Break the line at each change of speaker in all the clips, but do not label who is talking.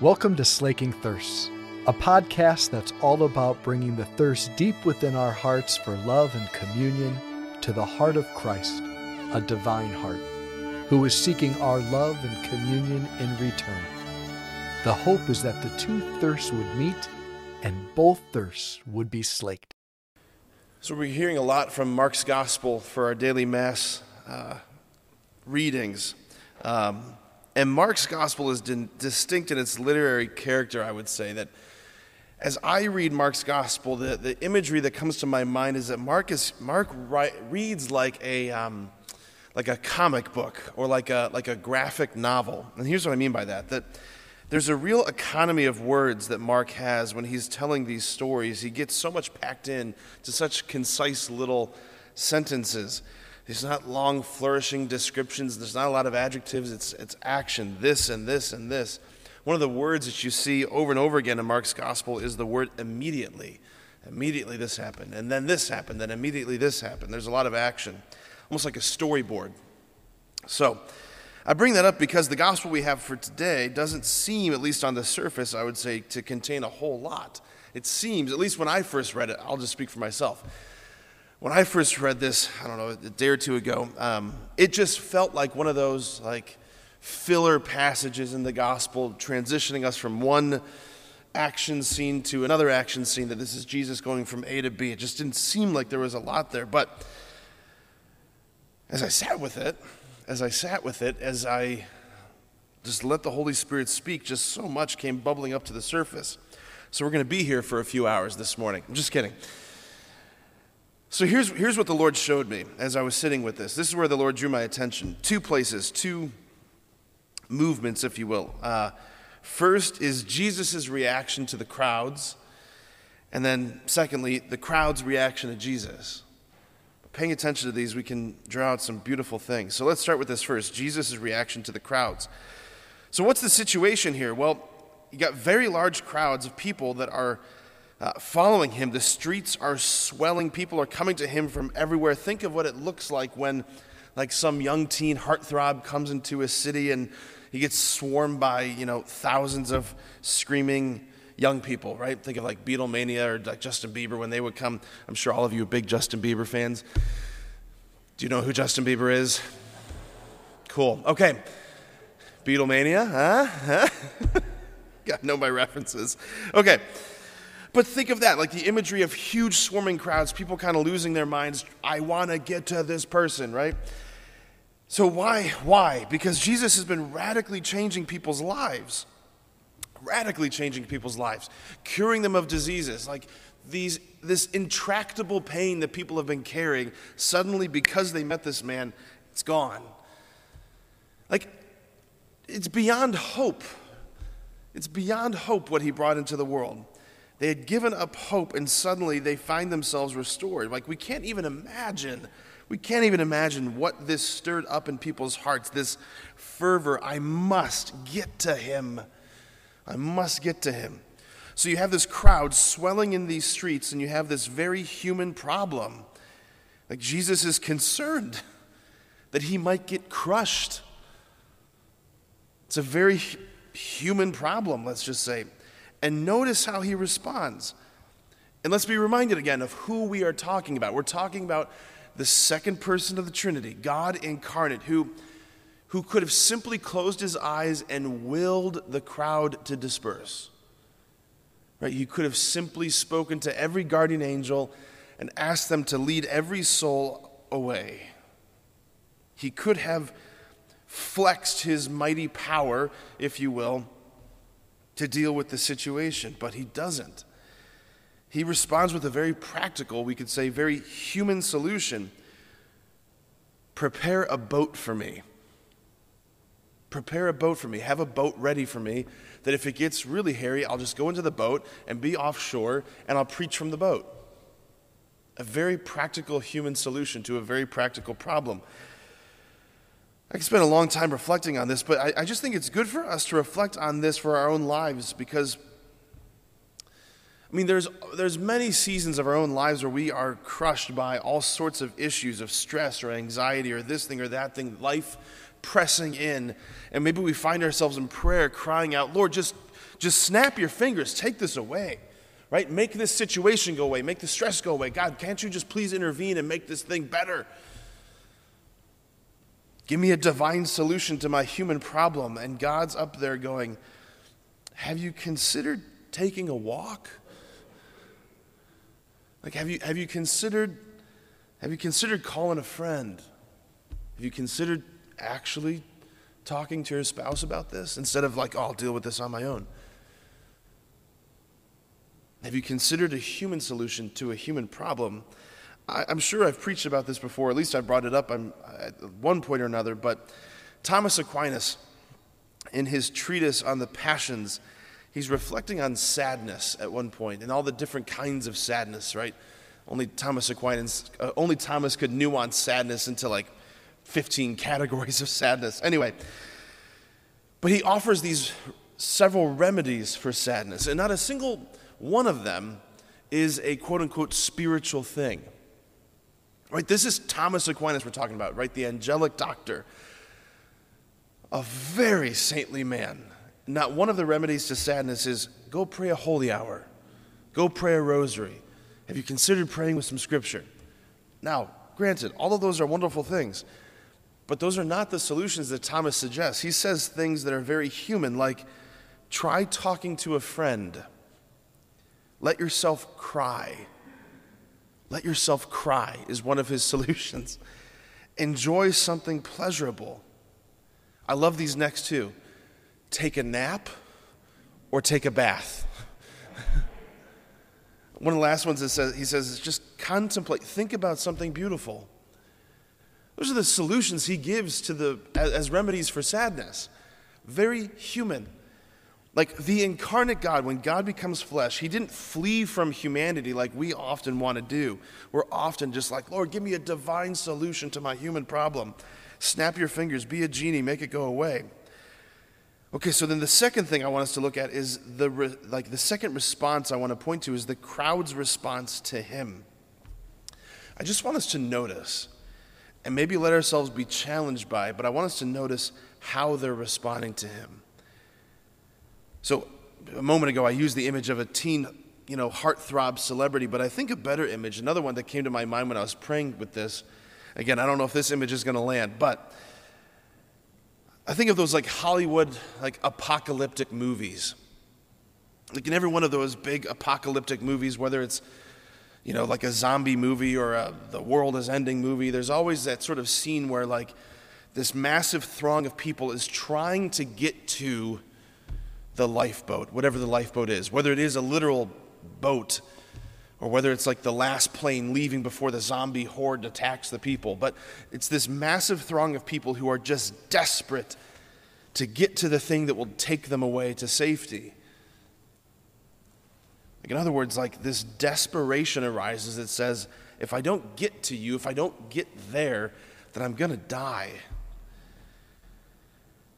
Welcome to Slaking Thirsts, a podcast that's all about bringing the thirst deep within our hearts for love and communion to the heart of Christ, a divine heart, who is seeking our love and communion in return. The hope is that the two thirsts would meet and both thirsts would be slaked.
So, we're hearing a lot from Mark's Gospel for our daily Mass uh, readings. Um, and Mark's gospel is distinct in its literary character, I would say. That as I read Mark's gospel, the, the imagery that comes to my mind is that Mark, is, Mark ri- reads like a, um, like a comic book or like a, like a graphic novel. And here's what I mean by that that there's a real economy of words that Mark has when he's telling these stories. He gets so much packed in to such concise little sentences. There's not long, flourishing descriptions. There's not a lot of adjectives. It's, it's action, this and this and this. One of the words that you see over and over again in Mark's gospel is the word immediately. Immediately this happened, and then this happened, then immediately this happened. There's a lot of action, almost like a storyboard. So, I bring that up because the gospel we have for today doesn't seem, at least on the surface, I would say, to contain a whole lot. It seems, at least when I first read it, I'll just speak for myself when I first read this, I don't know, a day or two ago, um, it just felt like one of those like filler passages in the gospel, transitioning us from one action scene to another action scene. That this is Jesus going from A to B. It just didn't seem like there was a lot there. But as I sat with it, as I sat with it, as I just let the Holy Spirit speak, just so much came bubbling up to the surface. So we're going to be here for a few hours this morning. I'm just kidding. So here's, here's what the Lord showed me as I was sitting with this. This is where the Lord drew my attention. Two places, two movements, if you will. Uh, first is Jesus' reaction to the crowds, and then secondly, the crowd's reaction to Jesus. Paying attention to these, we can draw out some beautiful things. So let's start with this first Jesus' reaction to the crowds. So, what's the situation here? Well, you got very large crowds of people that are uh, following him. The streets are swelling. People are coming to him from everywhere. Think of what it looks like when, like, some young teen heartthrob comes into a city and he gets swarmed by, you know, thousands of screaming young people, right? Think of like Beatlemania or like Justin Bieber when they would come. I'm sure all of you are big Justin Bieber fans. Do you know who Justin Bieber is? Cool. Okay. Beatlemania, huh? huh? Got to know my references. Okay. But think of that, like the imagery of huge swarming crowds, people kind of losing their minds. I want to get to this person, right? So why? Why? Because Jesus has been radically changing people's lives. Radically changing people's lives, curing them of diseases like these this intractable pain that people have been carrying, suddenly because they met this man, it's gone. Like it's beyond hope. It's beyond hope what he brought into the world. They had given up hope and suddenly they find themselves restored. Like we can't even imagine. We can't even imagine what this stirred up in people's hearts this fervor. I must get to him. I must get to him. So you have this crowd swelling in these streets, and you have this very human problem. Like Jesus is concerned that he might get crushed. It's a very human problem, let's just say. And notice how he responds. And let's be reminded again of who we are talking about. We're talking about the second person of the Trinity, God incarnate, who, who could have simply closed his eyes and willed the crowd to disperse. Right? He could have simply spoken to every guardian angel and asked them to lead every soul away. He could have flexed his mighty power, if you will, to deal with the situation, but he doesn't. He responds with a very practical, we could say, very human solution prepare a boat for me. Prepare a boat for me. Have a boat ready for me that if it gets really hairy, I'll just go into the boat and be offshore and I'll preach from the boat. A very practical human solution to a very practical problem. I could spend a long time reflecting on this, but I, I, just think it's good for us to reflect on this for our own lives because, I mean, there's, there's many seasons of our own lives where we are crushed by all sorts of issues of stress or anxiety or this thing or that thing. Life pressing in. And maybe we find ourselves in prayer crying out, Lord, just, just snap your fingers, take this away. Right? Make this situation go away, make the stress go away. God, can't you just please intervene and make this thing better? Give me a divine solution to my human problem. And God's up there going, Have you considered taking a walk? Like, have you, have you considered have you considered calling a friend? Have you considered actually talking to your spouse about this instead of like, oh, I'll deal with this on my own? Have you considered a human solution to a human problem? I, am sure I've preached about this before, at least I brought it up at one point or another, but Thomas Aquinas, in his treatise on the passions, he's reflecting on sadness at one point and all the different kinds of sadness, right? Only Thomas Aquinas, uh, only Thomas could nuance sadness into like 15 categories of sadness. Anyway, but he offers these several remedies for sadness, and not a single one of them is a quote unquote spiritual thing. Right? This is Thomas Aquinas we're talking about, right? The angelic doctor. A very saintly man. Not one of the remedies to sadness is go pray a holy hour, go pray a rosary, have you considered praying with some scripture? Now, granted, all of those are wonderful things, but those are not the solutions that Thomas suggests. He says things that are very human, like try talking to a friend, let yourself cry. Let yourself cry is one of his solutions. Enjoy something pleasurable. I love these next two take a nap or take a bath. One of the last ones that says, he says, is just contemplate, think about something beautiful. Those are the solutions he gives to the, as, as remedies for sadness. Very human. Like the incarnate God, when God becomes flesh, he didn't flee from humanity like we often want to do. We're often just like, Lord, give me a divine solution to my human problem. Snap your fingers, be a genie, make it go away. Okay, so then the second thing I want us to look at is the re, like the second response I want to point to is the crowd's response to him. I just want us to notice and maybe let ourselves be challenged by, but I want us to notice how they're responding to him. So a moment ago I used the image of a teen, you know, heartthrob celebrity, but I think a better image, another one that came to my mind when I was praying with this. Again, I don't know if this image is going to land, but I think of those like Hollywood, like apocalyptic movies. Like in every one of those big apocalyptic movies, whether it's, you know, like a zombie movie or a, the world is ending movie, there's always that sort of scene where like this massive throng of people is trying to get to the lifeboat, whatever the lifeboat is, whether it is a literal boat or whether it's like the last plane leaving before the zombie horde attacks the people. But it's this massive throng of people who are just desperate to get to the thing that will take them away to safety. Like in other words, like this desperation arises that says, if I don't get to you, if I don't get there, then I'm going to die.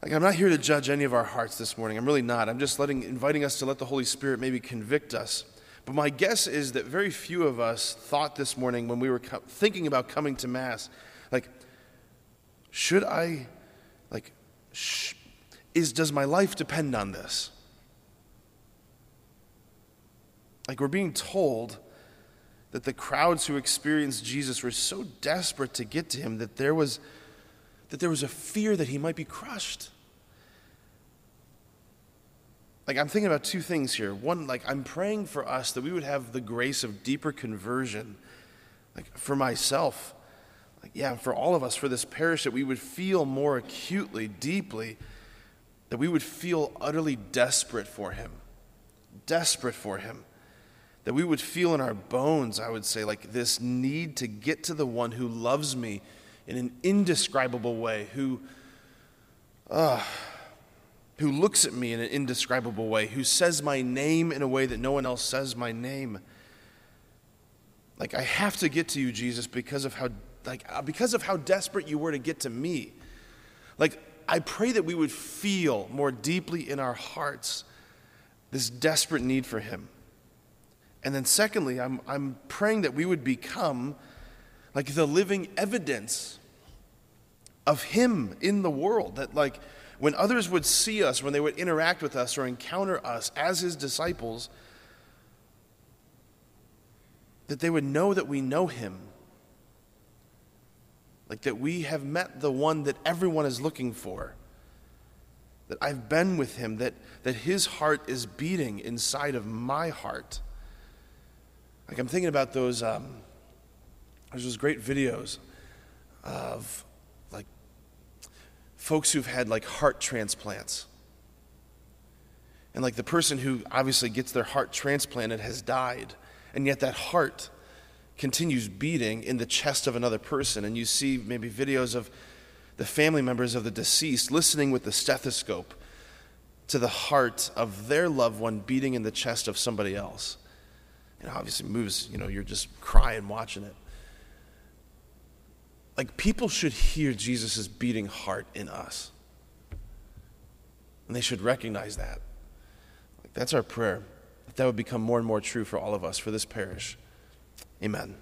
Like I'm not here to judge any of our hearts this morning. I'm really not. I'm just letting inviting us to let the Holy Spirit maybe convict us but my guess is that very few of us thought this morning when we were co- thinking about coming to Mass, like, should I, like, sh- is, does my life depend on this? Like, we're being told that the crowds who experienced Jesus were so desperate to get to him that there was, that there was a fear that he might be crushed. Like I'm thinking about two things here. One, like I'm praying for us that we would have the grace of deeper conversion, like for myself, like yeah, for all of us, for this parish, that we would feel more acutely, deeply, that we would feel utterly desperate for Him, desperate for Him, that we would feel in our bones, I would say, like this need to get to the one who loves me in an indescribable way, who, uh, who looks at me in an indescribable way, who says my name in a way that no one else says my name. Like I have to get to you, Jesus, because of how like uh, because of how desperate you were to get to me. Like I pray that we would feel more deeply in our hearts this desperate need for him. And then secondly, I'm I'm praying that we would become like the living evidence of Him in the world. That, like, when others would see us, when they would interact with us or encounter us as His disciples, that they would know that we know Him. Like that we have met the one that everyone is looking for. That I've been with Him, that, that His heart is beating inside of my heart. Like I'm thinking about those, um, there's those great videos of folks who've had like heart transplants. And like the person who obviously gets their heart transplanted has died, and yet that heart continues beating in the chest of another person. And you see maybe videos of the family members of the deceased listening with the stethoscope to the heart of their loved one beating in the chest of somebody else. And obviously moves, you know, you're just crying watching it. Like people should hear Jesus' beating heart in us. And they should recognize that. Like that's our prayer. That that would become more and more true for all of us, for this parish. Amen.